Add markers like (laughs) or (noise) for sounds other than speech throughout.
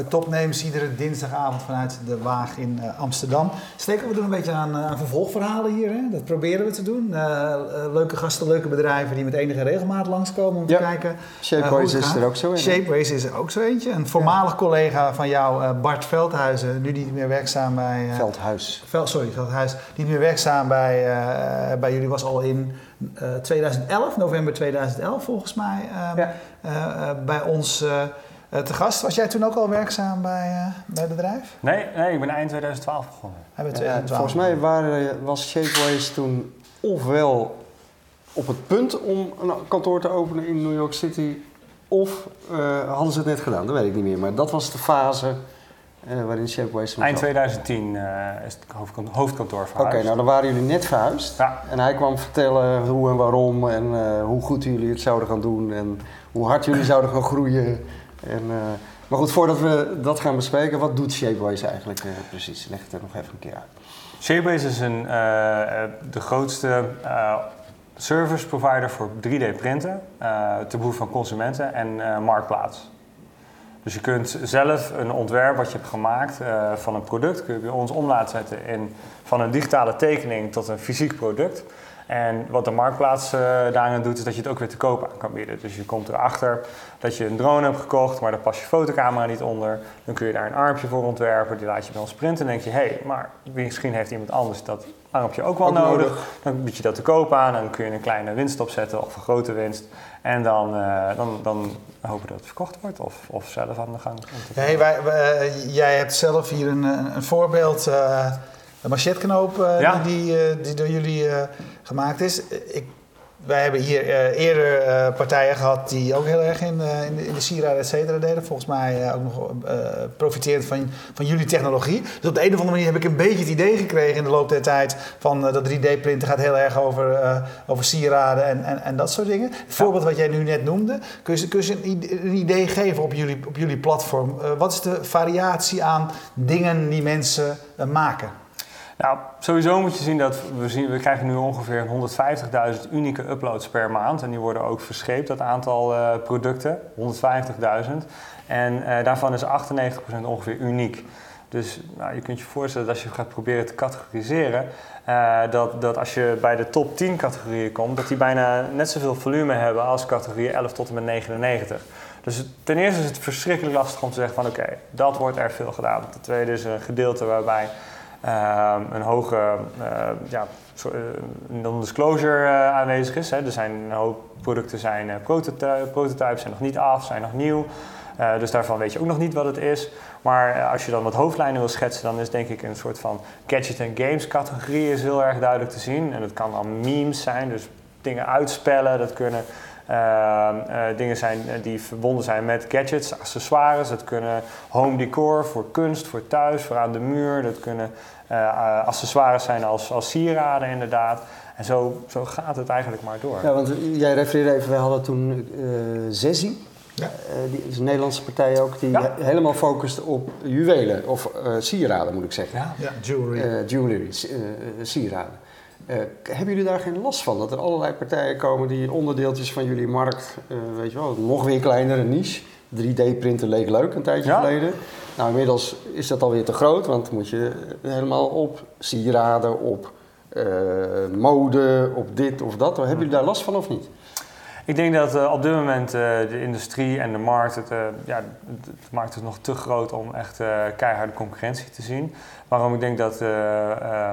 bij Topnames, iedere dinsdagavond vanuit de Waag in uh, Amsterdam. Steken we doen een beetje aan, aan vervolgverhalen hier, hè? dat proberen we te doen. Uh, leuke gasten, leuke bedrijven die met enige regelmaat langskomen om te kijken. Shapeways is er ook zo een. Shapeways is er ook zo eentje. Een voormalig collega van jou, Bart Veldhuizen, nu niet meer werkzaam bij... Veldhuis. Vel, sorry, Veldhuis. Niet meer werkzaam bij, bij jullie, was al in 2011, november 2011 volgens mij, ja. bij ons... Uh, te gast. Was jij toen ook al werkzaam bij, uh, bij het bedrijf? Nee, nee, ik ben eind 2012 begonnen. Ja, volgens mij waren, was Shapeways toen ofwel op het punt om een kantoor te openen in New York City, of uh, hadden ze het net gedaan, dat weet ik niet meer. Maar dat was de fase waarin Shapeways Eind 2010 is het hoofdkantoor verhuisd. Oké, nou dan waren jullie net verhuisd. Ja. En hij kwam vertellen hoe en waarom en hoe goed jullie het zouden gaan doen en hoe hard jullie zouden gaan groeien. En, uh, maar goed, voordat we dat gaan bespreken, wat doet Shapeways eigenlijk uh, precies? Leg het er nog even een keer uit. Shapeways is een, uh, de grootste service provider voor 3D printen te behoeve van consumenten en marktplaats. Dus je kunt zelf een ontwerp wat je hebt gemaakt van een product, kun je bij ons om laten zetten in, van een digitale tekening tot een fysiek product. En wat de marktplaats uh, daarin doet, is dat je het ook weer te koop aan kan bieden. Dus je komt erachter dat je een drone hebt gekocht, maar daar pas je fotocamera niet onder. Dan kun je daar een armpje voor ontwerpen, die laat je bij ons printen. En denk je, hé, hey, maar misschien heeft iemand anders dat armpje ook wel nodig. Dan bied je dat te koop aan en dan kun je een kleine winst opzetten of een grote winst. En dan, uh, dan, dan hopen dat het verkocht wordt of, of zelf aan de gang. Hey, wij, jij hebt zelf hier een, een voorbeeld... Uh de machetknoop uh, die, die, die, door jullie gemaakt is. Ik, wij hebben hier eerder partijen gehad die ook heel erg in, in, de, in de sieraden et cetera deden. Volgens mij ook nog profiterend van, van jullie technologie. Dus op de een of andere manier heb ik een beetje het idee gekregen in de loop der tijd van dat 3D-printen gaat heel erg over, over sieraden en, en, en dat soort dingen. Het voorbeeld wat jij nu net noemde, kun je, kun je een, een idee geven op jullie, op jullie platform? wat is de variatie aan dingen die mensen maken? Nou, sowieso moet je zien dat we, zien, we krijgen nu ongeveer 150.000 unieke uploads per maand. En die worden ook verscheept, dat aantal uh, producten. 150.000. En uh, daarvan is 98% ongeveer uniek. Dus nou, je kunt je voorstellen dat als je gaat proberen te categoriseren, uh, dat, dat als je bij de top 10 categorieën komt, dat die bijna net zoveel volume hebben als categorie 11 tot en met 99. Dus ten eerste is het verschrikkelijk lastig om te zeggen van oké, dat wordt er veel gedaan. Ten tweede is een gedeelte waarbij een hoge uh, ja, eh, non-disclosure uh, aanwezig is. Hè. Er zijn een hoop producten zijn prototypes, zijn nog niet af, zijn nog nieuw. dus daarvan weet je ook nog niet wat het is. Maar als je dan wat hoofdlijnen wil schetsen, dan is denk ik een soort van gadget en games categorie is heel erg duidelijk te zien. En dat kan dan memes zijn, dus dingen uitspellen. Dat kunnen ehm, dingen zijn die verbonden zijn met gadgets, accessoires. Dat kunnen home decor voor kunst, voor thuis, voor aan de muur. Dat kunnen uh, accessoires zijn als, als sieraden inderdaad. En zo, zo gaat het eigenlijk maar door. Ja, want jij refereerde even, we hadden toen uh, Zezzi. Ja. Uh, die is een Nederlandse partij ook, die helemaal focust op juwelen, of uh, sieraden moet ik zeggen. Ja, ja jewelry. Uh, jewelry, sieraden. Hebben jullie daar geen last van? Dat er allerlei partijen komen die onderdeeltjes van jullie markt, weet je wel, nog weer kleinere niche. 3D-printen leek leuk een tijdje geleden. Nou, inmiddels is dat alweer te groot, want moet je helemaal op sieraden, op uh, mode, op dit of dat. Hebben jullie daar last van of niet? Ik denk dat uh, op dit moment uh, de industrie en de markt, het, uh, ja, de markt is nog te groot om echt keiharde concurrentie te zien. Waarom ik denk dat uh,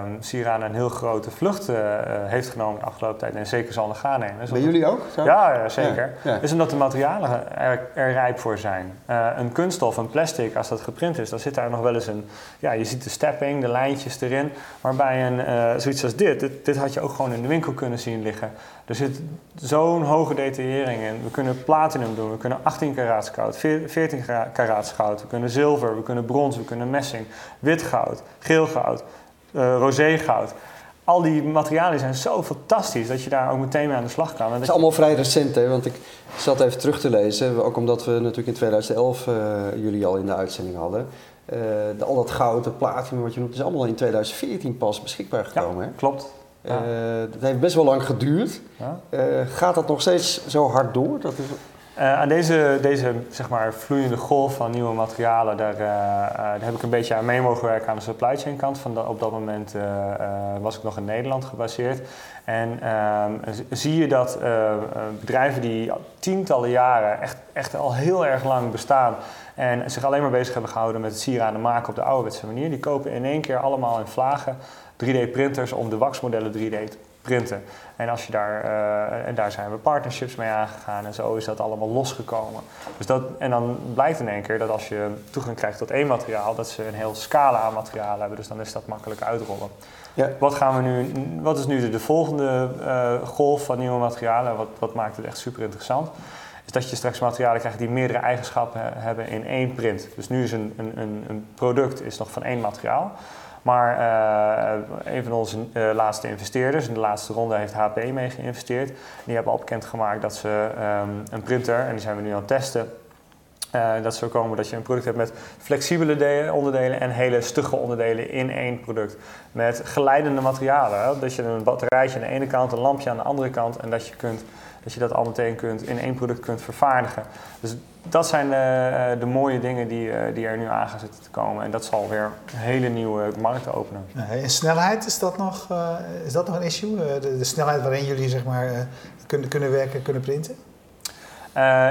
um, een heel grote vlucht uh, heeft genomen de afgelopen tijd en zeker zal nog gaan nemen. Bij jullie ook? Zo? Ja, zeker. Ja, Is omdat de materialen er, er rijp voor zijn. Een kunststof, een plastic, als dat geprint is, dan zit daar nog wel eens een... Ja, je ziet de stepping, de lijntjes erin. Waarbij een, zoiets als dit, dit, dit, had je ook gewoon in de winkel kunnen zien liggen. Er zit zo'n hoge detaillering in. We kunnen platinum doen, we kunnen 18 karaats goud, 14 karaats goud, we kunnen zilver, we kunnen brons, we kunnen messing, wit goud geel goud, uh, roze goud. Al die materialen zijn zo fantastisch dat je daar ook meteen mee aan de slag kan. Het is allemaal vrij recent, hè? want ik zat even terug te lezen. Ook omdat we natuurlijk in 2011 uh, eh, jullie al in de uitzending hadden. Uh, de, al dat goud, het platinum wat je noemt, is allemaal in 2014 pas beschikbaar gekomen. Ja, klopt. Ja. Dat heeft best wel lang geduurd. Ja. gaat dat nog steeds zo hard door? Dat is... Uh, aan deze, deze zeg maar, vloeiende golf van nieuwe materialen, daar, uh, daar, heb ik een beetje aan mee mogen werken aan de supply chain kant. Van op dat moment was ik nog in Nederland gebaseerd. En ehm, zie je dat bedrijven die tientallen jaren echt, echt al heel erg lang bestaan en zich alleen maar bezig hebben gehouden met het sieraden maken op de ouderwetse manier, die kopen in één keer allemaal in vlagen 3D-printers om de waxmodellen 3D te printen. En, als je daar, uh, en daar zijn we partnerships mee aangegaan en zo is dat allemaal losgekomen. Dus dat, en dan blijkt in één keer dat als je toegang krijgt tot één materiaal, dat ze een heel scala aan materialen hebben. Dus dan is dat makkelijk uitrollen. Ja. Wat, gaan we nu, wat is nu de, volgende uh, golf van nieuwe materialen? Wat, wat maakt het echt super interessant? Is dat je straks materialen krijgt die meerdere eigenschappen hebben in één print. Dus nu is een, een, een product is nog van één materiaal. Maar uh, een van onze uh, laatste investeerders, in de laatste ronde heeft HP mee geïnvesteerd. Die hebben al bekendgemaakt dat ze um, een printer, en die zijn we nu aan het testen, uh, dat zou komen dat je een product hebt met flexibele onderdelen en hele stugge onderdelen in één product. Met geleidende materialen. Dat je een batterijtje aan de ene kant, een lampje aan de andere kant en dat je, kunt, dat, je dat al meteen kunt, in één product kunt vervaardigen. Dus dat zijn de, eh, de mooie dingen die, eh, die er nu aan gaan zitten te komen. En dat zal weer hele nieuwe markten openen. En snelheid, is dat nog, uh, is dat nog een issue? De, de, snelheid waarin jullie zeg maar, kunnen, kunnen werken, kunnen printen?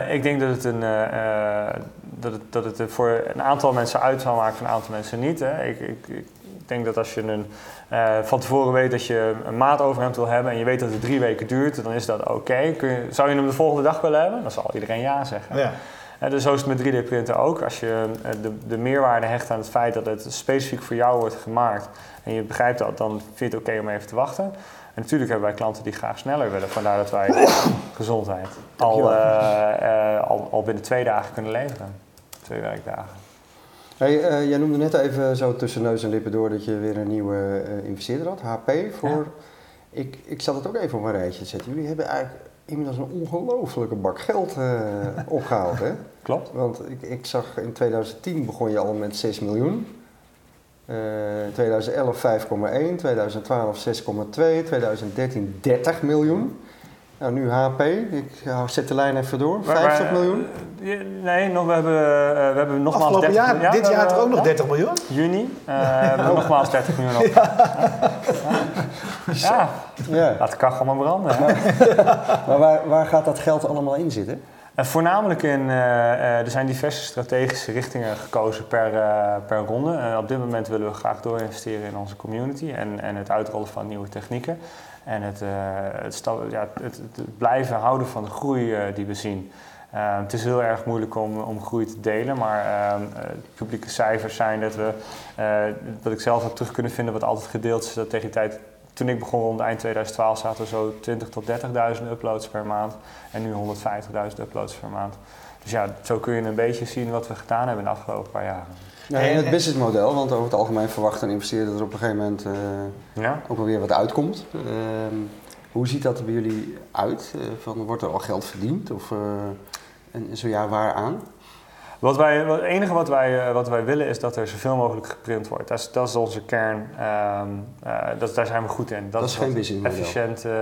ik denk dat het, een, dat, het, dat het voor een aantal mensen uit zal maken, voor een aantal mensen niet. Hè. Ik, ik, ik denk dat als je een, van tevoren weet dat je een maat overhemd wil hebben en je weet dat het drie weken duurt, dan is dat oké. Okay. Zou je hem de volgende dag willen hebben? Dan zal iedereen ja zeggen. Ja. Dus zo is het met 3D-printen ook. Als je uh, de, de, meerwaarde hecht aan het feit dat het specifiek voor jou wordt gemaakt en je begrijpt dat, dan vind je het oké om even te wachten. En natuurlijk hebben wij klanten die graag sneller willen, vandaar dat wij (coughs) gezondheid al, uh, al, al, binnen twee dagen kunnen leveren. Twee werkdagen. Hey, jij noemde net even zo tussen neus en lippen door dat je weer een nieuwe investeerder had, HP. Voor, ja. ik, ik zat het ook even op een rijtje te zetten. Jullie hebben eigenlijk inmiddels een ongelofelijke bak geld uh, (laughs) opgehaald. Hè? Klopt. Want ik, ik zag in 2010 begon je al met 6 miljoen. Uh, 2011 5,1, 2012 6,2, 2013 30 miljoen. Nou, nu HP, ik zet de lijn even door, 50 miljoen. Eh, nee, nog, we, hebben, uh, we hebben nogmaals Afgelopen 30 jaar, Dit jaar er ook nog 30 miljoen? Juni, uh, we hebben nogmaals 30 miljoen op. (laughs) Ja. ja. Laat de kachel maar branden. (laughs) maar waar, waar gaat dat geld allemaal in zitten? Uh, voornamelijk in, uh, uh, er zijn diverse strategische richtingen gekozen per, per ronde. op dit moment willen we graag doorinvesteren in onze community en, en het uitrollen van nieuwe technieken. En het, het, ja, het, het, blijven houden van de groei die we zien. het is heel erg moeilijk om, om groei te delen, maar ehm, publieke cijfers zijn dat we, wat ik zelf heb terug kunnen vinden, wat altijd gedeeld is, dat tegen die tijd toen ik begon rond eind 2012 zaten er zo 20.000 tot 30.000 uploads per maand. En nu 150.000 uploads per maand. Dus ja, zo kun je een beetje zien wat we gedaan hebben in de afgelopen paar jaren. Ja, en het businessmodel, want over het algemeen verwacht een investeerder dat er op een gegeven moment uh, ja. ook wel weer wat uitkomt. Uh, hoe ziet dat er bij jullie uit? Uh, van, wordt er al geld verdiend? Of, eh, en zo ja, waaraan? Wat wij, het enige wat wij, eh, wat wij willen is dat er zoveel mogelijk geprint wordt. Dat is, dat is onze kern. Um, uh, dat, daar zijn we goed in. Dat, dat is geen business Efficiënt. Uh,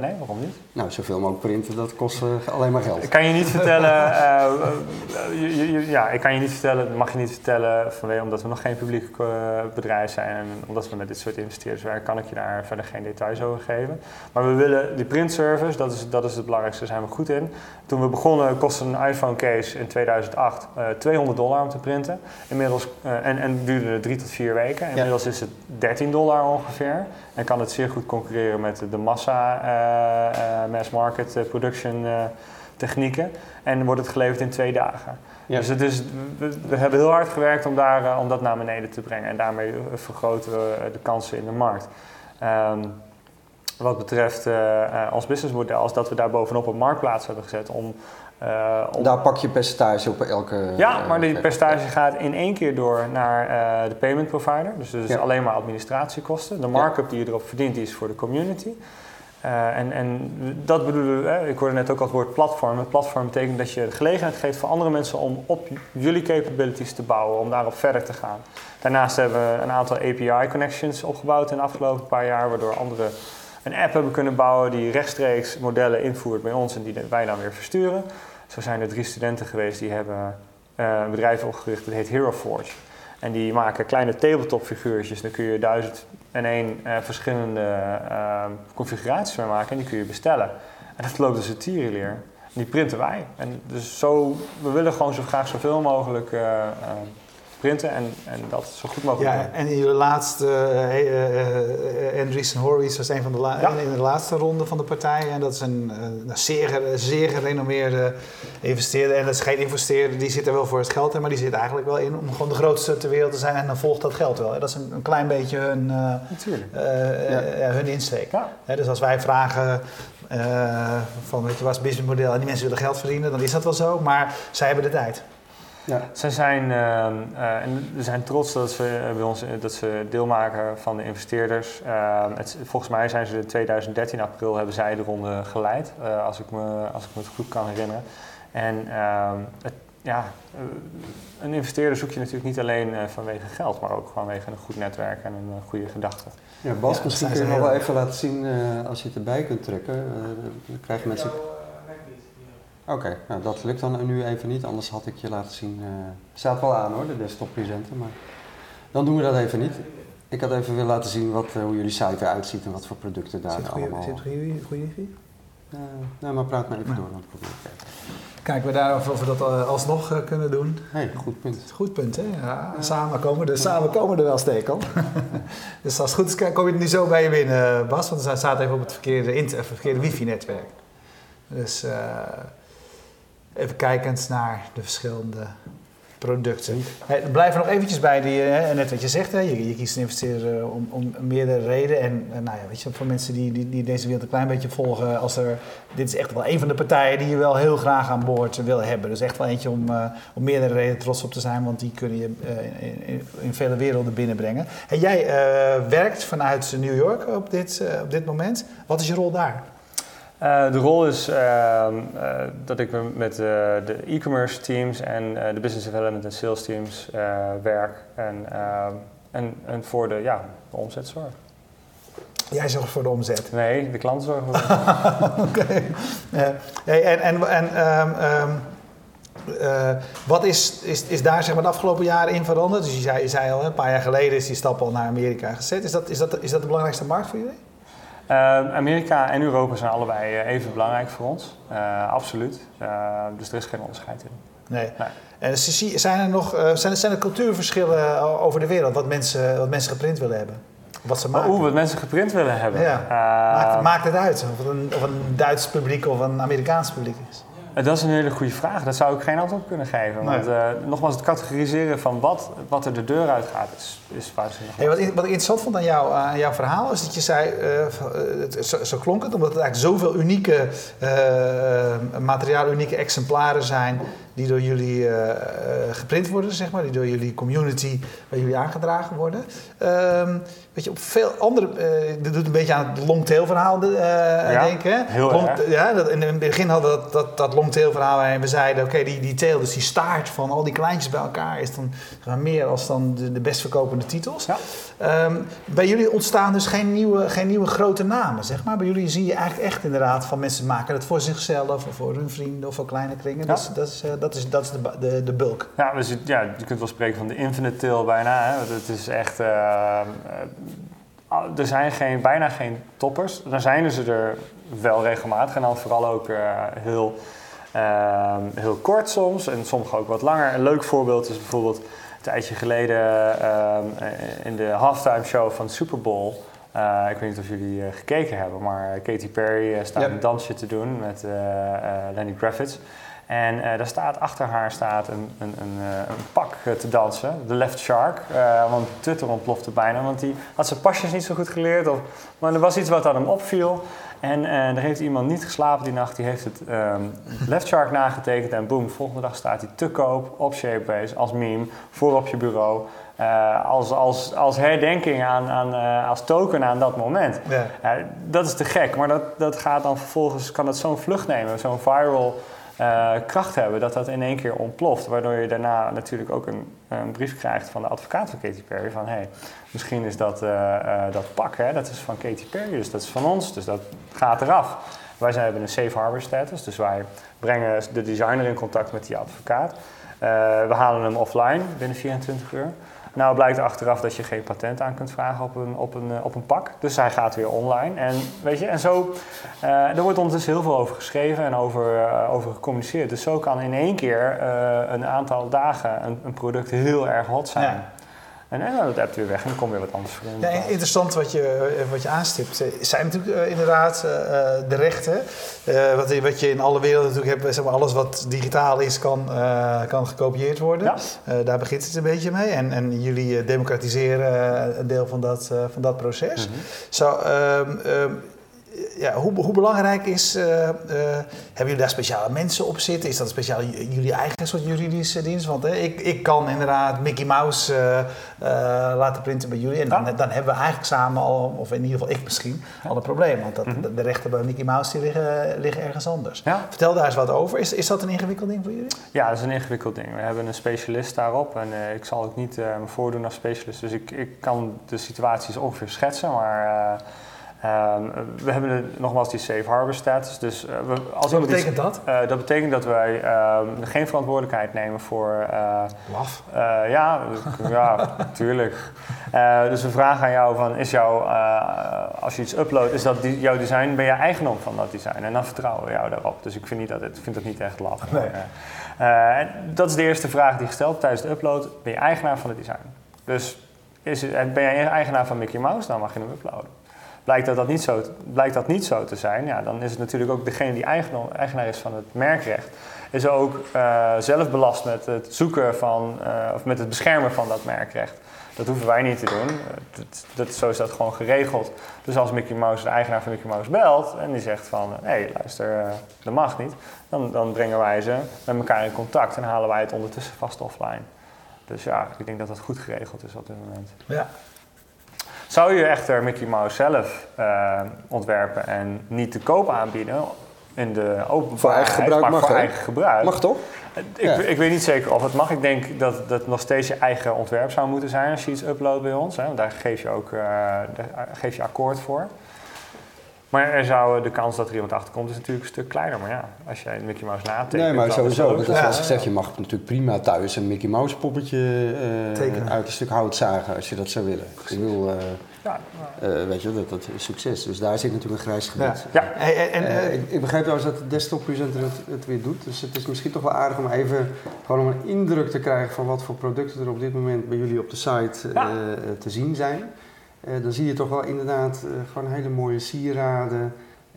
nee, waarom niet? Nou, zoveel mogelijk printen, dat kost alleen maar geld. Ik kan je niet vertellen. (laughs) je, je, ja, ik kan je niet vertellen. Dat mag je niet vertellen vanwege omdat we nog geen publiek bedrijf zijn en omdat we met dit soort investeerders werken, kan ik je daar verder geen details over geven. Maar we willen die printservice, dat is, dat is het belangrijkste. Daar zijn we goed in. Toen we begonnen kostte een iPhone case in 2008 200 eh, dollar om te printen. Inmiddels, uh, en, en duurde drie tot vier weken. Inmiddels is het 13 dollar ongeveer. En kan het zeer goed concurreren met de massa uh, mass market production technieken. En wordt het geleverd in twee dagen. Dus het is, we, hebben heel hard gewerkt om, daar, om dat naar beneden te brengen. En daarmee vergroten we de kansen in de markt. Um, wat betreft uh, ons businessmodel is dat we daar bovenop een marktplaats hebben gezet om uh, Daar pak je percentage op elke. Ja, maar die percentage gaat in één keer door naar uh, de payment provider. Dus dat is alleen maar administratiekosten. De markup die je erop verdient, die is voor de community. Uh, en, en dat bedoelen we, ik hoorde net ook al het woord platform. Het platform betekent dat je de gelegenheid geeft voor andere mensen om op jullie capabilities te bouwen, om daarop verder te gaan. Daarnaast hebben we een aantal API-connections opgebouwd in de afgelopen paar jaar, waardoor anderen een app hebben kunnen bouwen die rechtstreeks modellen invoert bij ons en die wij dan weer versturen. Zo zijn er drie studenten geweest die hebben een bedrijf opgericht, dat heet Hero Forge. En die maken kleine tabletop figuurtjes. Daar kun je duizend en één verschillende configuraties mee maken en die kun je bestellen. En dat loopt dus een tierenleer. En die printen wij. En dus zo, we willen gewoon zo graag zoveel mogelijk printen en, en dat zo goed mogelijk ja, En in je laatste, uh, uh, Andreessen Horowitz was een van de, la in de laatste ronde van de partijen. En dat is een, een zeer, zeer gerenommeerde investeerder. En dat is geen investeerder, die zit er wel voor het geld in, maar die zit eigenlijk wel in om gewoon de grootste ter wereld te zijn. En dan volgt dat geld wel. Dat is een, een klein beetje hun, ja. hun insteek. Ja. dus als wij vragen van, weet je, wat is businessmodel en die mensen willen geld verdienen, dan is dat wel zo. Maar zij hebben de tijd. Ja. Ze zijn, uh, en we zijn trots dat ze, bij ons, dat ze deel maken van de investeerders. Ehm, het, volgens mij zijn ze in 2013 april hebben zij de ronde geleid, uh, als, ik me, als ik me het goed kan herinneren. En ehm, het, ja, eh, een investeerder zoek je natuurlijk niet alleen vanwege geld, maar ook vanwege een goed netwerk en een goede gedachte. Ja, Bas, misschien kun je nog wel even laten zien als je het erbij kunt trekken. dan krijgen mensen... Oké, nou dat lukt dan nu even niet, anders had ik je laten zien. Uh, staat wel aan hoor, de desktop presenter, maar dan doen we dat even niet. Ik had even willen laten zien wat, uh, hoe jullie site eruit ziet en wat voor producten daar zit allemaal... Zit er goede, goede uh, nou, maar praat maar even door, dan probeer ik Kijken we daar of we dat alsnog kunnen doen. Nee, goed punt. Goed punt, hè? Ja, samen, komen er, samen komen er wel stekel. (laughs) dus als het goed is, kom je er nu zo bij je binnen, Bas, want hij staat even op het verkeerde, verkeerde wifi-netwerk. Dus... Even kijkend naar de verschillende producten. Hey, blijf er nog eventjes bij, die, hè, net wat je zegt, hè, je, je kiest een investeren om, om meerdere redenen. En nou ja, weet je, voor mensen die, die, die, deze wereld een klein beetje volgen, als er, dit is echt wel een van de partijen die je wel heel graag aan boord wil hebben. Dus echt wel eentje om, uh, om meerdere redenen trots op te zijn, want die kunnen je uh, in, in, vele werelden binnenbrengen. En jij uh, werkt vanuit New York op dit, op dit moment. Wat is je rol daar? Uh, de rol is uh, uh, dat ik met de e-commerce teams en de business development en sales teams werk en, ehm, en, en, voor de, ja, de omzet zorg. Jij zorgt voor de omzet? Nee, de klanten zorgen voor de (laughs) omzet. Oké. Hey, en en, en um, wat is, is, is daar zeg maar, de afgelopen jaren in veranderd? Dus je zei, je zei al, een paar jaar geleden is die stap al naar Amerika gezet. Is dat, is dat, is dat de belangrijkste markt voor jullie? Ehm, Amerika en Europa zijn allebei eh, even belangrijk voor ons, uh, absoluut. Ehm, dus er is geen onderscheid in. Nee. nee. En zijn er nog uh, zijn, zijn er cultuurverschillen over de wereld wat mensen, wat mensen geprint willen hebben? Wat ze maken? Oeh, wat mensen geprint willen hebben. Ja. maakt, maakt, het uit of het, een, of een Duits publiek of een Amerikaans publiek is? Eh, dat is een hele goede vraag. Dat zou ik geen antwoord op kunnen geven. Want uh, nogmaals, het categoriseren van wat, wat er de deur uit gaat, is, is waanzinnig. Hey, wat, wat, ik interessant vond aan, jou, aan jouw verhaal is dat je zei, uh, zo, zo, klonk het, omdat het eigenlijk zoveel unieke uh, materiaal, unieke exemplaren zijn die door jullie geprint worden, zeg maar, die door jullie community bij jullie aangedragen worden. Ehm, weet je, op veel andere, uh, dat doet een beetje aan het longtail verhaal uh, ja, denken. Heel Long, ja, dat, in het begin hadden we dat, dat, dat longtail verhaal en we zeiden, oké, die, die tail, dus die staart van al die kleintjes bij elkaar is dan meer als dan de, de best verkopende titels. Ja. Um, bij jullie ontstaan dus geen nieuwe, geen nieuwe grote namen, zeg maar. Bij jullie zie je eigenlijk echt inderdaad van mensen maken het voor zichzelf of voor hun vrienden of voor kleine kringen. Ja. Dat, dat, is, uh, dat, is, dat is de, de, de bulk. Ja, dus, ja, je kunt wel spreken van de infinite tail bijna. Hè. Het is echt er zijn geen, bijna geen toppers. Dan zijn ze er wel regelmatig en dan vooral ook uh, heel, uh, heel kort soms en soms ook wat langer. Een leuk voorbeeld is bijvoorbeeld een tijdje geleden uh, in de halftime show van de Super Bowl. Uh, ik weet niet of jullie gekeken hebben, maar Katy Perry staat yep. een dansje te doen met Lenny Kravitz. En uh, daar staat achter haar staat een, een, een, uh, een pak uh, te dansen, de Left Shark. want Twitter ontplofte bijna, want die had zijn pasjes niet zo goed geleerd. Of, maar er was iets wat aan hem opviel. En er heeft iemand niet geslapen die nacht, die heeft het um, Left Shark nagetekend. En boom, volgende dag staat hij te koop op Shapeways als meme voor op je bureau. als, als, als herdenking aan, aan als token aan dat moment. Ja. dat is te gek, maar dat, dat gaat dan vervolgens, kan het zo'n vlucht nemen, zo'n viral uh, kracht hebben dat dat in één keer ontploft. Waardoor je daarna natuurlijk ook een, een brief krijgt van de advocaat van Katy Perry. Van hé, hey, misschien is dat, uh, uh, dat pak, hè, dat is van Katy Perry, dus dat is van ons, dus dat gaat eraf. Wij zijn, hebben een safe harbor status, dus wij brengen de designer in contact met die advocaat. we halen hem offline binnen 24 uur. Nou blijkt achteraf dat je geen patent aan kunt vragen op een, op een, op een pak. Dus hij gaat weer online. En, weet je, en zo, uh, er wordt ondertussen heel veel over geschreven en over, uh, over gecommuniceerd. Dus zo kan in één keer een aantal dagen een, een, product heel erg hot zijn. En, en dan dat appt weer weg en dan komt weer wat anders voor. Ja, interessant wat je, eh, wat je aanstipt. zijn natuurlijk uh, inderdaad uh, de rechten. wat, wat, je in alle werelden natuurlijk hebt, zeg maar, alles wat digitaal is, kan, kan gekopieerd worden. Ja. daar begint het een beetje mee. En, en jullie democratiseren een deel van dat, van dat proces. Mm -hmm. Zo, um, um, ja, hoe, hoe, belangrijk is, uh, uh, hebben jullie daar speciale mensen op zitten? Is dat speciaal jullie eigen soort juridische dienst? Want hè, ik, ik kan inderdaad Mickey Mouse uh, laten printen bij jullie. En dan, dan, hebben we eigenlijk samen al, of in ieder geval ik misschien, al een probleem. Want dat, mm -hmm. de rechten bij Mickey Mouse die liggen, liggen ergens anders. Ja. Vertel daar eens wat over. Is, is dat een ingewikkeld ding voor jullie? Ja, dat is een ingewikkeld ding. We hebben een specialist daarop. En ik zal ook niet me voordoen als specialist. Dus ik, ik kan de situaties ongeveer schetsen. Maar Um, we hebben de, nogmaals die safe harbor status. Dus, uh, we, als Wat betekent iets, dat? Uh, dat betekent dat wij uh, geen verantwoordelijkheid nemen voor. Laf? ja, (laughs) ja, tuurlijk. dus we vragen aan jou: van, is jouw, als je iets uploadt, is dat die, jouw design? Ben je eigendom van dat design? En dan vertrouwen we jou daarop. Dus ik vind, niet dat het, vind dat niet echt laf. Nee. dat is de eerste vraag die gesteld tijdens de upload: ben je eigenaar van het design? Dus is ben jij eigenaar van Mickey Mouse? Dan mag je hem uploaden. Blijkt dat, dat niet zo, blijkt dat niet zo te zijn, ja, dan is het natuurlijk ook degene die eigenaar is van het merkrecht, is ook uh, zelf belast met het zoeken van, uh, of met het beschermen van dat merkrecht. Dat hoeven wij niet te doen. Dat, dat, zo is dat gewoon geregeld. Dus als Mickey Mouse, de eigenaar van Mickey Mouse, belt en die zegt van... hé, luister, uh, dat mag niet. Dan, dan brengen wij ze met elkaar in contact en halen wij het ondertussen vast offline. Dus ja, ik denk dat dat goed geregeld is op dit moment. Ja, zou je echter Mickey Mouse zelf uh, ontwerpen en niet te koop aanbieden in de openbaarheid, voor eigen gebruik maar mag, voor eigen gebruik. Mag toch? Ik, ja. ik, weet niet zeker of het mag. Ik denk dat dat nog steeds je eigen ontwerp zou moeten zijn als je iets uploadt bij ons. Hè. Daar geef je ook uh, daar geef je akkoord voor. Maar er zou, de kans dat er iemand achter komt is natuurlijk een stuk kleiner. Maar ja, als jij Mickey Mouse natekent... Nee, maar sowieso. Dat is zoals gezegd, je mag natuurlijk prima thuis een Mickey Mouse poppetje uh, uit een stuk hout zagen als je dat zou willen. Ik wil, uh, ja, uh, weet je, dat, dat is succes. Dus daar zit natuurlijk een grijs gebied. Ja. ja. En, en ik, ik, begrijp trouwens dat de desktop presenter het, het, weer doet. Dus het is misschien toch wel aardig om even gewoon een indruk te krijgen van wat voor producten er op dit moment bij jullie op de site te zien zijn. Uh, dan zie je toch wel inderdaad uh, gewoon hele mooie sieraden,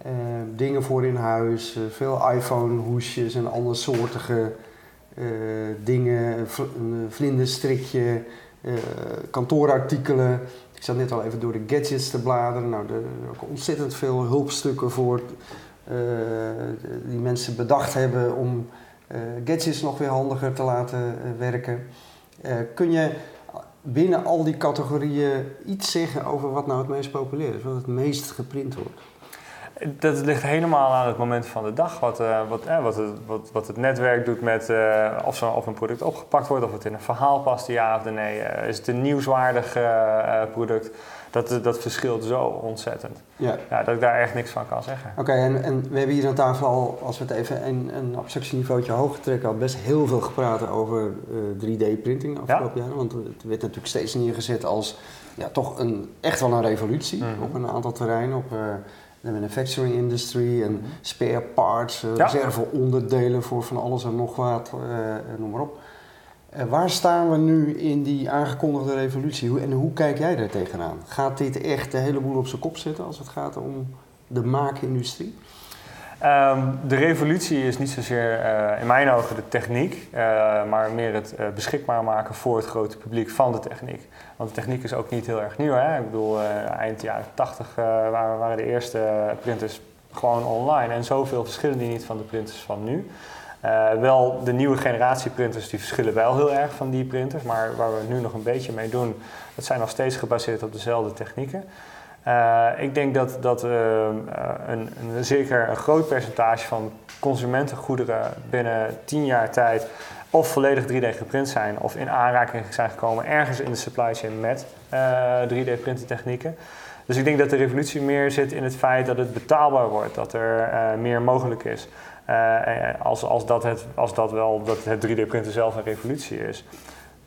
uh, dingen voor in huis, veel iPhone-hoesjes en andere soortige dingen, een vlinderstrikje, kantoorartikelen. Ik zat net al even door de gadgets te bladeren. Nou, er ook ontzettend veel hulpstukken voor die mensen bedacht hebben om gadgets nog weer handiger te laten werken. kun je binnen al die categorieën iets zeggen over wat nou het meest populair is, wat het meest geprint wordt? Dat ligt helemaal aan het moment van de dag. Wat, uh, wat, eh, wat, het, wat, wat, het netwerk doet met uh, of, zo, of een product opgepakt wordt, of het in een verhaal past, ja of nee. is het een nieuwswaardig product? Dat, dat verschilt zo ontzettend. Ja. ja. dat ik daar echt niks van kan zeggen. Oké, en, en we hebben hier aan tafel al, als we het even een, een abstractieniveautje hoger trekken, al best heel veel gepraat over 3D-printing afgelopen ja? jaren. Want het werd natuurlijk steeds neergezet als ja, toch een, echt wel een revolutie mhm. op een aantal terreinen. Op, de manufacturing industry en mhm. spare parts, uh, ja. reserveonderdelen voor van alles en nog wat, uh, noem maar op. Waar staan we nu in die aangekondigde revolutie en hoe kijk jij daar tegenaan? Gaat dit echt de hele boel op zijn kop zetten als het gaat om de maakindustrie? Um, de revolutie is niet zozeer uh, in mijn ogen de techniek, uh, maar meer het uh, beschikbaar maken voor het grote publiek van de techniek. Want de techniek is ook niet heel erg nieuw. Hè? Ik bedoel, eind jaren 80 waren, waren, de eerste printers gewoon online en zoveel verschillen die niet van de printers van nu. wel de nieuwe generatie printers die verschillen wel heel erg van die printers, maar waar we nu nog een beetje mee doen, dat zijn nog steeds gebaseerd op dezelfde technieken. Uh, ik denk dat, dat uh, een, een, zeker een groot percentage van consumentengoederen binnen 10 jaar tijd of volledig 3D geprint zijn of in aanraking zijn gekomen ergens in de supply chain met uh, 3D technieken. Dus ik denk dat de revolutie meer zit in het feit dat het betaalbaar wordt, dat er meer mogelijk is. als, als, dat het, als dat wel dat het 3D-printen zelf een revolutie is.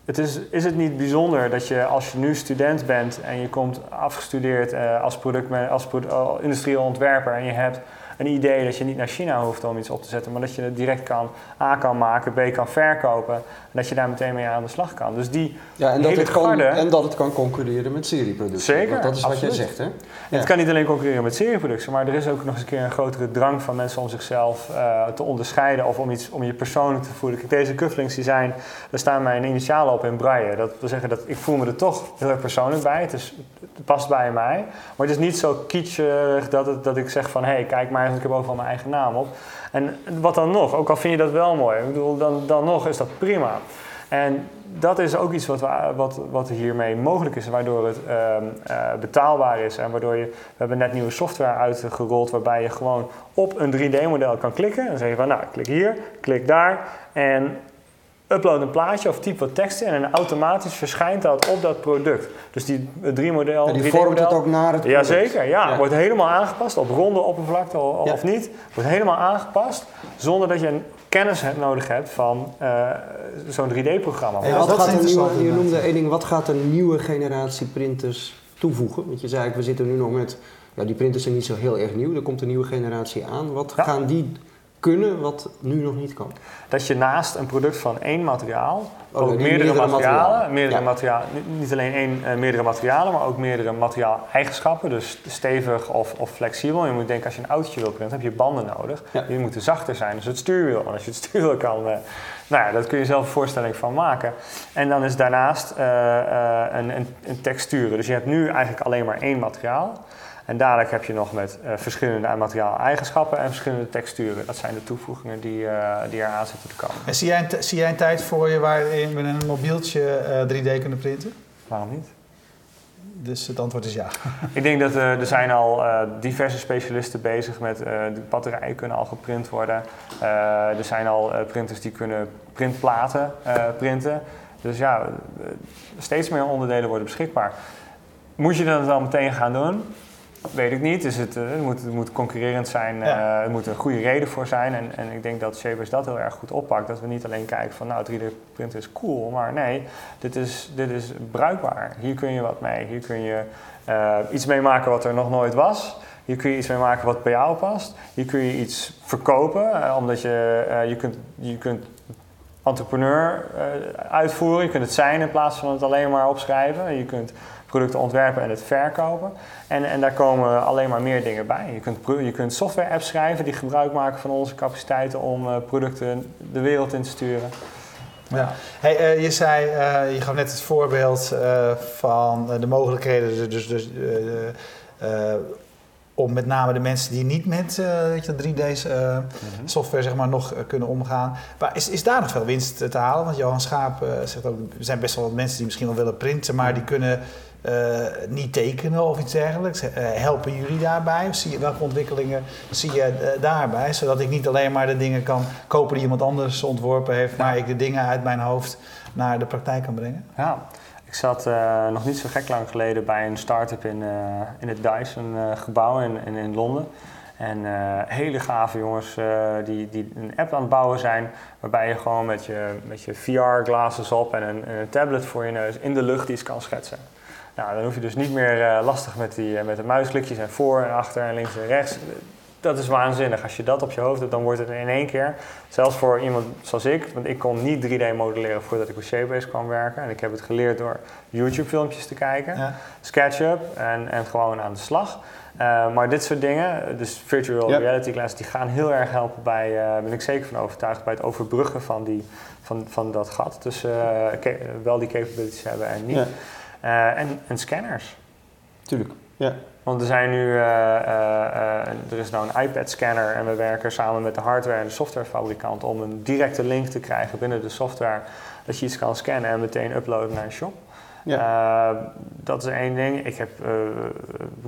Het is, is het niet bijzonder dat je als je nu student bent en je komt afgestudeerd als, product, als industrieel ontwerper en je hebt een idee dat je niet naar China hoeft om iets op te zetten, maar dat je het direct kan, A kan maken, B kan verkopen. En dat je daar meteen mee aan de slag kan. Dus die ja, en, dat het kan, en dat het kan concurreren met serieproductie. Zeker. Want dat is wat jij zegt, hè? Ja. Het kan niet alleen concurreren met serieproductie, maar er is ook nog eens een keer een grotere drang van mensen om zichzelf uh, te onderscheiden of om, iets, om je persoonlijk te voelen. Kijk, deze cufflinks die zijn, daar staan mijn initialen op in braille. Dat wil zeggen dat ik voel me er toch heel erg persoonlijk bij. Het, is, het past bij mij. Maar het is niet zo dat, het, dat ik zeg van, hé, hey, kijk maar ik heb overal mijn eigen naam op. En wat dan nog, ook al vind je dat wel mooi, ik bedoel, dan, dan nog is dat prima. En dat is ook iets wat, wat, wat hiermee mogelijk is, waardoor het ehm, eh, betaalbaar is en waardoor je, we hebben net nieuwe software uitgerold waarbij je gewoon op een 3D-model kan klikken en zeg je van nou, klik hier, klik daar en upload een plaatje of typ wat tekst in en automatisch verschijnt dat op dat product. Dus die 3-model, die vormt het ook naar het product. Jazeker, ja. ja. Wordt helemaal aangepast op ronde oppervlakte of niet. Wordt helemaal aangepast zonder dat je een kennis nodig hebt van uh, zo'n 3D-programma. Ja, wat gaat een nieuwe, je noemde één ding, wat gaat een nieuwe generatie printers toevoegen? Want je zei, we zitten nu nog met, ja, die printers zijn niet zo heel erg nieuw, er komt een nieuwe generatie aan. Wat gaan die kunnen wat nu nog niet kan. Dat je naast een product van één materiaal oh, ook meerdere, materialen, meerdere materialen niet alleen één, uh, meerdere materialen, maar ook meerdere materiaaleigenschappen, dus stevig of, of flexibel. Je moet denken, als je een autootje wil printen, heb je banden nodig. Die moeten zachter zijn, dus het stuurwiel. En als je het stuurwiel kan, uh, nou ja, dat kun je zelf een voorstelling van maken. En dan is daarnaast uh, een, een, een texturen. Dus je hebt nu eigenlijk alleen maar één materiaal. En dadelijk heb je nog met uh, verschillende materiaaleigenschappen en verschillende texturen. Dat zijn de toevoegingen die, uh, die eraan zitten te komen. En zie jij, een, zie jij een tijd voor je waarin we een mobieltje uh, eh, 3D kunnen printen? Waarom niet? Dus het antwoord is ja. (laughs) Ik denk dat er zijn al diverse specialisten bezig met de batterijen kunnen al geprint worden. er zijn al printers die kunnen printplaten printen. Dus ja, steeds meer onderdelen worden beschikbaar. Moet je dat dan meteen gaan doen? Weet ik niet. Dus het, het, moet, het moet concurrerend zijn. Uh, er moet een goede reden voor zijn. En, en ik denk dat Shapers dat heel erg goed oppakt. Dat we niet alleen kijken van nou 3D-printen is cool. Maar nee, dit is, dit is bruikbaar. Hier kun je wat mee. Hier kun je uh, iets mee maken wat er nog nooit was. Hier kun je iets mee maken wat bij jou past. Hier kun je iets verkopen. omdat je, je, kunt, je kunt entrepreneur uitvoeren. Je kunt het zijn in plaats van het alleen maar opschrijven. Je kunt producten ontwerpen en het verkopen. En, en daar komen alleen maar meer dingen bij. Je kunt, je kunt software apps schrijven die gebruik maken van onze capaciteiten om uh, producten de wereld in te sturen. Ja. Hey, uh, je zei, uh, je gaf net het voorbeeld van de mogelijkheden, dus, dus om met name de mensen die niet met weet je, 3D mhm. software zeg maar, nog kunnen omgaan. Maar is, is daar nog veel winst te halen? Want Johan Schaap zegt ook, er zijn best wel wat mensen die misschien wel willen printen, maar die kunnen uh, niet tekenen of iets dergelijks? Uh, helpen jullie daarbij? zie je, welke ontwikkelingen zie je uh, daarbij? Zodat ik niet alleen maar de dingen kan kopen die iemand anders ontworpen heeft, maar ik de dingen uit mijn hoofd naar de praktijk kan brengen? Ja. Ik zat nog niet zo gek lang geleden bij een start-up in, in het Dyson gebouw in, in, in, Londen. En hele gave jongens die, die een app aan het bouwen zijn, waarbij je gewoon met je, met je VR-glasses op en een, een tablet voor je neus in de lucht iets kan schetsen. Nou, dan hoef je dus niet meer uh, lastig met, die, uh, met de muisklikjes en voor en achter en links en rechts. Dat is waanzinnig. Als je dat op je hoofd hebt, dan wordt het in één keer. Zelfs voor iemand zoals ik, want ik kon niet 3D modelleren voordat ik op Shapebase kwam werken. En ik heb het geleerd door YouTube filmpjes te kijken, ja. SketchUp en, en gewoon aan de slag. Uh, maar dit soort dingen, dus virtual reality classes, die gaan heel erg helpen bij, uh, ben ik zeker van overtuigd, bij het overbruggen van, die, van, van dat gat. Tussen uh, wel die capabilities hebben en niet. Ja. Uh, en, en, scanners. Tuurlijk, ja. Want er zijn nu, uh, uh, er is nou een iPad-scanner en we werken samen met de hardware- en de softwarefabrikant om een directe link te krijgen binnen de software. Dat je iets kan scannen en meteen uploaden naar een shop. Ja. Dat is één ding. Ik heb,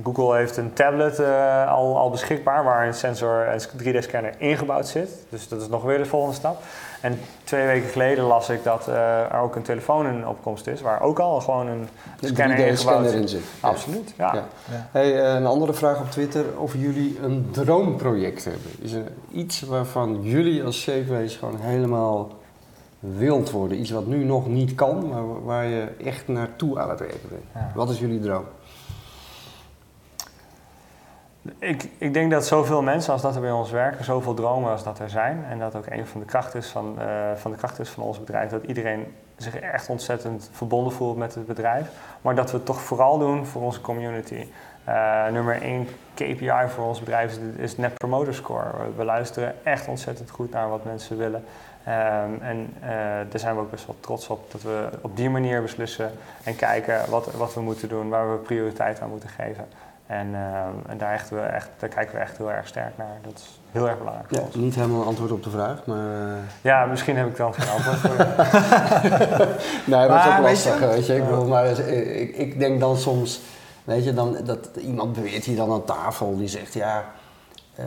Google heeft een tablet al, al beschikbaar waar een sensor en 3D-scanner ingebouwd zit. Dus dat is nog weer de volgende stap. En twee weken geleden las ik dat er ook een telefoon in opkomst is, waar ook al gewoon een scanner, in zit. Absoluut, ja. ja. Hey, een andere vraag op Twitter, of jullie een droomproject hebben. Is er iets waarvan jullie als Shapeways gewoon helemaal wild worden? Iets wat nu nog niet kan, maar waar je echt naartoe aan het werken bent. Wat is jullie droom? Ik, ik denk dat zoveel mensen als dat er bij ons werken, zoveel dromen als dat er zijn. En dat ook een van de krachten is van, uh, van, de krachten is van ons bedrijf. Dat iedereen zich echt ontzettend verbonden voelt met het bedrijf. Maar dat we het toch vooral doen voor onze community. Uh, nummer één KPI voor ons bedrijf is, is Net Promoter Score. We luisteren echt ontzettend goed naar wat mensen willen. Um, en uh, daar zijn we ook best wel trots op dat we op die manier beslissen en kijken wat, wat we moeten doen, waar we prioriteit aan moeten geven. En, uh, en daar, echt, we echt, daar kijken we echt heel erg sterk naar. Dat is heel erg belangrijk. Ja, niet helemaal een antwoord op de vraag, maar. Uh... Ja, misschien heb ik dan geen antwoord voor je. (laughs) (laughs) nee, dat is ook lastig, weet je. Ik, bedoel, maar ik, ik denk dan soms, weet je, dan, dat iemand beweert hier dan aan tafel die zegt ja uh,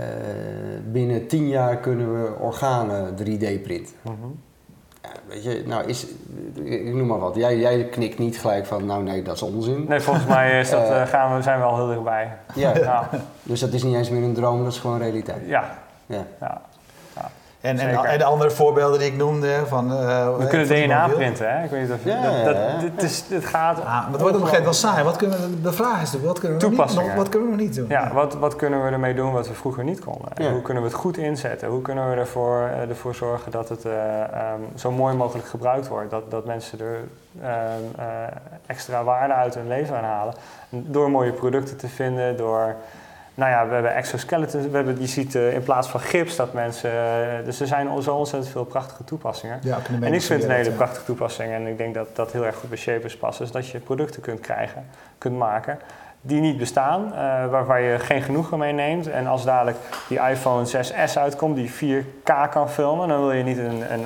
binnen tien jaar kunnen we organen 3D-print. Mm -hmm. Weet je, nou is, ik noem maar wat. Jij, jij knikt niet gelijk van, nou nee, dat is onzin. Nee, volgens mij is dat, uh, (laughs) gaan we, zijn we al heel dichtbij. Ja, ja, dus dat is niet eens meer een droom, dat is gewoon realiteit. Ja. ja. ja. En, en, en, de andere voorbeelden die ik noemde van... Uh, we kunnen DNA printen, hè? Ik weet niet of je... Ja, dat, dat, het, is, het gaat... Ah, maar het wordt op een gegeven moment wel saai. Wat kunnen we, de vraag is wat kunnen we, niet, nog, wat kunnen we nog niet doen? Ja, wat, wat kunnen we ermee doen wat we vroeger niet konden? Ja. Hoe kunnen we het goed inzetten? Hoe kunnen we ervoor, uh, ervoor zorgen dat het uh, um, zo mooi mogelijk gebruikt wordt? Dat, dat mensen er extra waarde uit hun leven aan halen. Door mooie producten te vinden, door... Nou ja, we hebben exoskeletons. We hebben, je ziet uh, in plaats van gips dat mensen. Uh, dus er zijn zo ontzettend veel prachtige toepassingen. Ja, en ik vind het een hele prachtige toepassing. En ik denk dat dat heel erg goed bij Shapers past. Is dat je producten kunt krijgen, kunt maken. Die niet bestaan, uh, waarvan je geen genoegen mee neemt. En als dadelijk die iPhone 6S uitkomt, die 4K kan filmen, dan wil je niet een, een,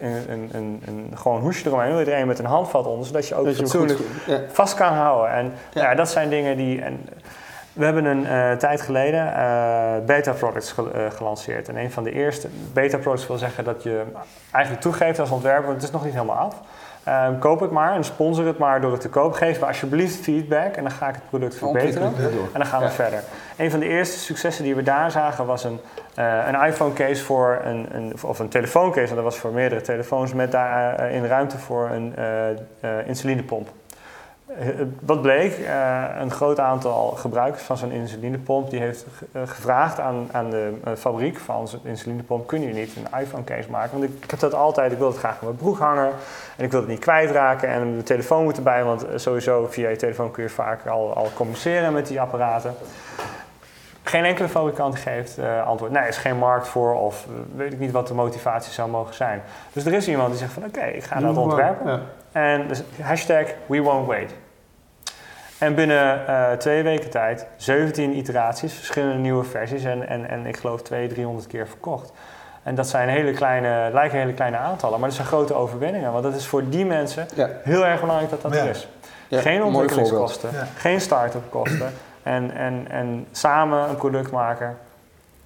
een, een, een, een gewoon hoesje eromheen. Dan wil je er een met een handvat onder, zodat je ook dat fatsoenlijk ja. vast kan houden. En ja. ja. dat zijn dingen die. En, we hebben een uh, tijd geleden uh, beta products ge uh, gelanceerd. En een van de eerste beta products wil zeggen dat je eigenlijk toegeeft als ontwerper, want het is nog niet helemaal af. Um, koop het maar en sponsor het maar door het te koop. Geef me alsjeblieft feedback en dan ga ik het product verbeteren. En dan gaan we ja. verder. Een van de eerste successen die we daar zagen was een, een iPhone case voor een, een, of een telefooncase. En dat was voor meerdere telefoons met daarin ruimte voor een insulinepomp. Wat bleek, uh, een groot aantal gebruikers van zo'n insulinepomp die heeft gevraagd aan, aan de fabriek van zo'n insulinepomp, kun je niet een iPhone case maken? Want ik, ik heb dat altijd, ik wil het graag in mijn broek hangen en ik wil het niet kwijtraken en de telefoon moet erbij, want sowieso via je telefoon kun je vaak al, al communiceren met die apparaten. Geen enkele fabrikant geeft uh, antwoord. Nee, er is geen markt voor of weet ik niet wat de motivatie zou mogen zijn. Dus er is iemand die zegt van oké, okay, ik ga dat ontwerpen. Ja. En dus hashtag we won't wait. En binnen uh, twee weken tijd 17 iteraties, verschillende nieuwe versies en, en, en ik geloof 200, 300 keer verkocht. En dat zijn hele kleine, lijken hele kleine aantallen, maar dat zijn grote overwinningen. Want dat is voor die mensen ja. heel erg belangrijk dat dat ja. er is. Ja, geen ontwikkelingskosten, geen start-up kosten. En, en, en samen een product maken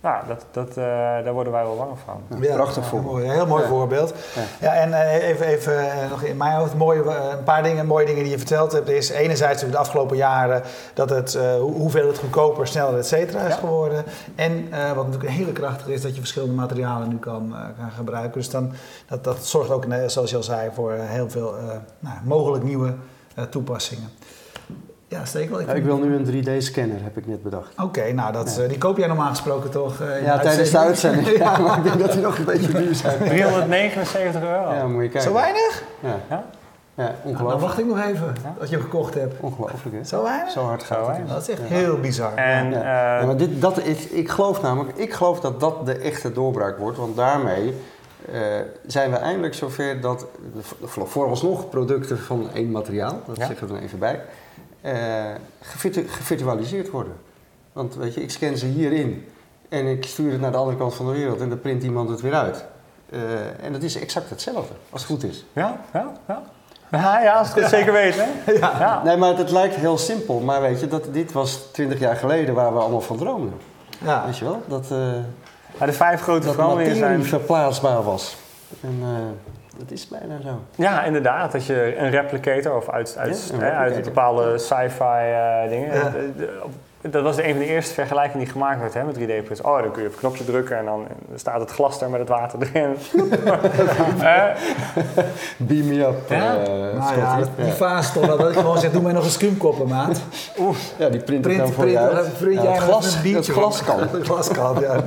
nou, dat, dat, uh, daar worden wij wel bang van. Ja, Prachtig voorbeeld. Een heel mooi ja. voorbeeld. Ja, ja en uh, even, even uh, nog in mijn hoofd, mooie, een paar dingen, mooie dingen die je verteld hebt. is enerzijds de afgelopen jaren dat het, hoeveel het goedkoper, sneller, et cetera is geworden. En wat natuurlijk een hele krachtige is, dat je verschillende materialen nu kan, kan gebruiken. Dus dan, dat, dat zorgt ook, zoals je al zei, voor heel veel nou, mogelijk nieuwe toepassingen. Ja, steek wel. Ik, ja, ik wil nu een 3D-scanner, heb ik net bedacht. Oké, okay, nou dat, ja. uh, die koop jij normaal gesproken toch? Uh, ja, tijdens de uitzending. (laughs) ja, (laughs) maar ik denk dat die nog een beetje duur zijn. 379 euro. Ja, moet je kijken. Zo weinig? Ja. ja? Ja, ongelooflijk. Nou, dan wacht ik nog even dat je hem gekocht hebt. Ongelooflijk, hè? Zo weinig? Zo hard gaat het. Dat is echt heel bizar. En, uh, ja, maar dit, dat is, ik geloof namelijk, ik geloof dat dat de echte doorbraak wordt, want daarmee uh, zijn we eindelijk zover dat vooralsnog producten van één materiaal, dat zeggen we er even bij, uh, gevirtualiseerd worden. Want weet je, ik scan ze hierin en ik stuur het naar de andere kant van de wereld en dan print iemand het weer uit. Uh, en dat is exact hetzelfde, als het goed is. Ja, ja, ja. Ja, ja als het goed zeker weten. (laughs) ja. ja. Nee, maar het, lijkt heel simpel. Maar weet je, dat, dit was 20 jaar geleden waar we allemaal van droomden. Ja. Weet je wel? Dat, uh, de vijf grote veranderingen zijn... verplaatsbaar was. En, uh, dat is bijna zo. Ja, inderdaad. Dat je een replicator of uit, uit, hè, uit bepaalde sci-fi uh, dingen. Ja dat was een van de eerste vergelijkingen die gemaakt werd hè, met 3D-print. Oh, dan kun je op een knopje drukken en dan staat het glas er met het water erin. (laughs) Beam me up. Ja? Uh, nou ja, die fase toch dat ik gewoon zeg, doe mij nog een scrumkoppen, maat. Oeh. Ja, die print, print dan voor print, je Print ja, het glas. Het glas kan. (laughs) het glas kan, ja.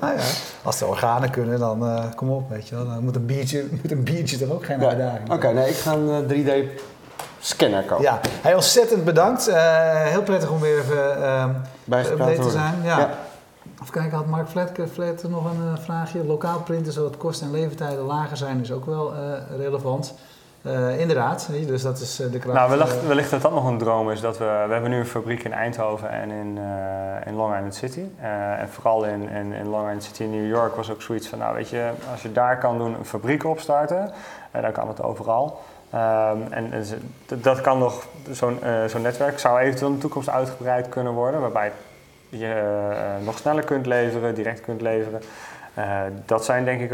Nou ja. Als de organen kunnen, dan uh, kom op, weet je wel. Dan moet een biertje, moet een biertje toch ook geen ja. uitdaging Oké, okay, nee, ik ga een 3D scanner kopen. Ja, hey, ontzettend bedankt. Uh, heel prettig om weer even uh, bij te zijn. Ja. ja. Even kijken, had Mark Flat, nog een uh, vraagje? Lokaal printen, zodat kosten en levertijden lager zijn, is ook wel uh, relevant. Uh, inderdaad, dus dat is de kracht. Nou, wellicht, wellicht dat dat nog een droom is. Dat we, we hebben nu een fabriek in Eindhoven en in, uh, in Long Island City. Uh, en vooral in, in, in, Long Island City in New York was ook zoiets van... Nou, weet je, als je daar kan doen, een fabriek opstarten... dan kan het overal. Um, en, en dat kan nog, zo'n uh, zo'n netwerk zou eventueel in de toekomst uitgebreid kunnen worden, waarbij je uh, nog sneller kunt leveren, direct kunt leveren. Uh, dat zijn denk ik,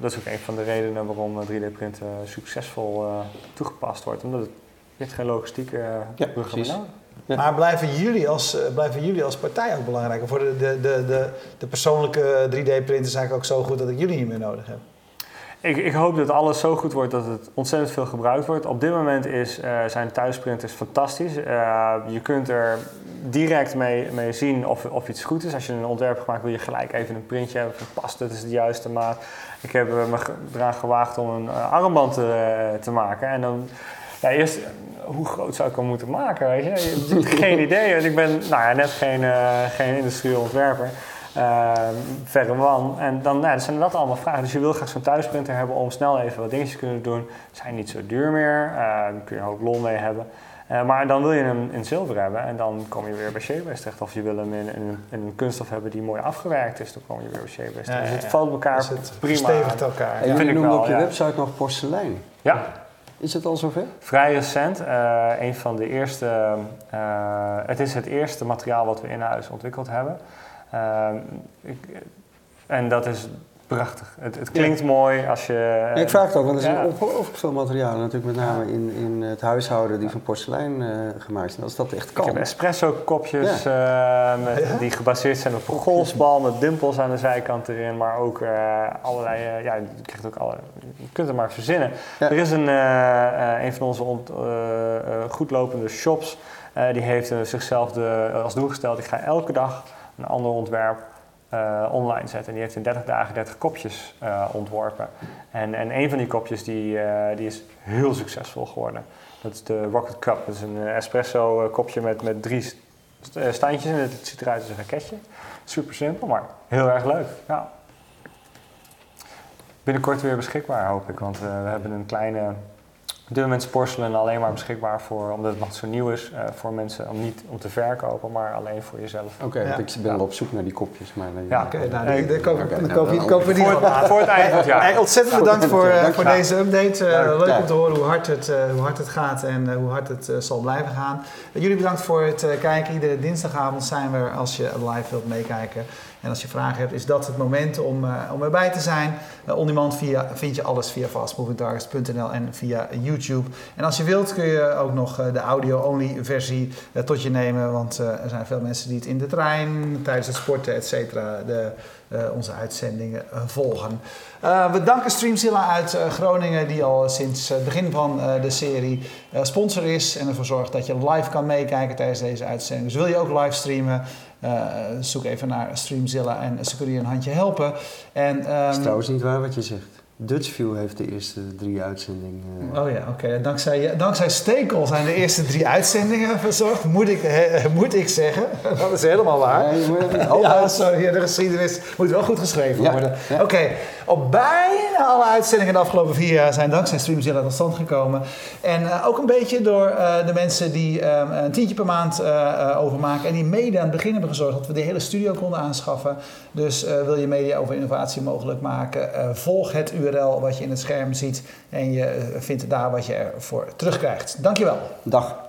dat is ook een van de redenen waarom 3D-printen succesvol toegepast wordt, omdat het, je hebt geen logistieke ja, nodig. Ja. Maar blijven jullie, als, blijven jullie als partij ook belangrijk? Voor de, de, de, de, de persoonlijke 3D-printers is eigenlijk ook zo goed dat ik jullie niet meer nodig heb? Ik, ik, hoop dat alles zo goed wordt dat het ontzettend veel gebruikt wordt. Op dit moment is, uh, zijn thuisprinters fantastisch. Uh, je kunt er direct mee, mee zien of, of iets goed is. Als je een ontwerp gemaakt wil je gelijk even een printje hebben van past, het is de juiste maat. Ik heb me eraan gewaagd om een armband te, te, maken. En dan, ja, eerst, hoe groot zou ik hem moeten maken? Weet je? geen (laughs) idee. Ik ben nou ja, net geen, geen industrieel ontwerper verre man. En dan nou, zijn dat allemaal vragen. Dus je wil graag zo'n thuisprinter hebben om snel even wat dingetjes te kunnen doen. Zijn niet zo duur meer, uh, daar kun je ook lol mee hebben. Uh, maar dan wil je hem in zilver hebben en dan kom je weer bij Shapeways terecht. Of je wil hem in, in, in, een kunststof hebben die mooi afgewerkt is, dan kom je weer bij Shapeways terecht. Ja, dus het valt elkaar dus het prima stevigt elkaar. En je noemde op je website nog porselein. Ja. Is het al zover? Vrij recent. Uh, een van de eerste, uh, het is het eerste materiaal wat we in huis ontwikkeld hebben. Ehm, ik, en dat is prachtig. Het, het klinkt mooi als je... Ja, ik vraag het ook, want er zijn ongelooflijk veel materialen, natuurlijk met name in, in het huishouden die van porselein uh, gemaakt zijn. Als dat echt kan. Ik heb espresso kopjes uh, met, die gebaseerd zijn op golfsbal met dimpels aan de zijkant erin, maar ook uh, allerlei, ja, je, krijgt ook alle, je kunt het maar verzinnen. Er is een, een van onze ont, goedlopende shops, die heeft zichzelf de, als doel gesteld, ik ga elke dag een ander ontwerp uh, online zetten. En die heeft in 30 dagen 30 kopjes uh, ontworpen. En, en een van die kopjes die, uh, die is heel succesvol geworden. Dat is de Rocket Cup. Dat is een espresso kopje met, met drie standjes en het ziet eruit als een raketje. Super simpel, maar heel erg leuk. Ja. Binnenkort weer beschikbaar hoop ik, want we hebben een kleine dit moment porselen alleen maar beschikbaar voor, omdat het nog zo nieuw is, uh, voor mensen om niet om te verkopen, maar alleen voor jezelf. Oké, okay, ja. ik ben wel op zoek naar die kopjes. Maar nee, ja, oké, okay, nou, die, die kopen okay, we die voor, het, voor het eind ja. Hey, ontzettend bedankt voor, uh, voor deze update. Uh, leuk om te horen hoe hard het, hoe hard het gaat en hoe hard het zal blijven gaan. jullie bedankt voor het kijken. Iedere dinsdagavond zijn we als je live wilt meekijken. En als je vragen hebt, is dat het moment om, uh, om erbij te zijn. Uh, on demand via, vind je alles via fastmovingtargets.nl en via YouTube. En als je wilt kun je ook nog uh, de audio-only versie tot je nemen. Want er zijn veel mensen die het in de trein, tijdens het sporten, et cetera, onze uitzendingen volgen. we danken Streamzilla uit Groningen, die al sinds het begin van de serie sponsor is. En ervoor zorgt dat je live kan meekijken tijdens deze uitzending. Dus wil je ook live streamen? Uh, zoek even naar Streamzilla en ze kunnen je een handje helpen. En, um, is trouwens niet waar wat je zegt. Dutchview heeft de eerste drie uitzendingen. Uh... Oh ja, oké. Okay. Dankzij, dankzij Stekel zijn de eerste drie uitzendingen verzorgd, moet ik, he, (laughs) moet ik zeggen. (laughs) Dat is helemaal waar. Ja, ja sorry, de geschiedenis moet wel goed geschreven ja, worden. Ja. Oké, okay. Op bijna alle uitzendingen de afgelopen vier jaar zijn dankzij Streamzilla tot stand gekomen. En uh, ook een beetje door uh, de mensen die um, een tientje per maand overmaken en die mede aan het begin hebben gezorgd dat we de hele studio konden aanschaffen. Dus wil je media over innovatie mogelijk maken, volg het URL wat je in het scherm ziet en je vindt daar wat je ervoor terugkrijgt. Dankjewel. Dag.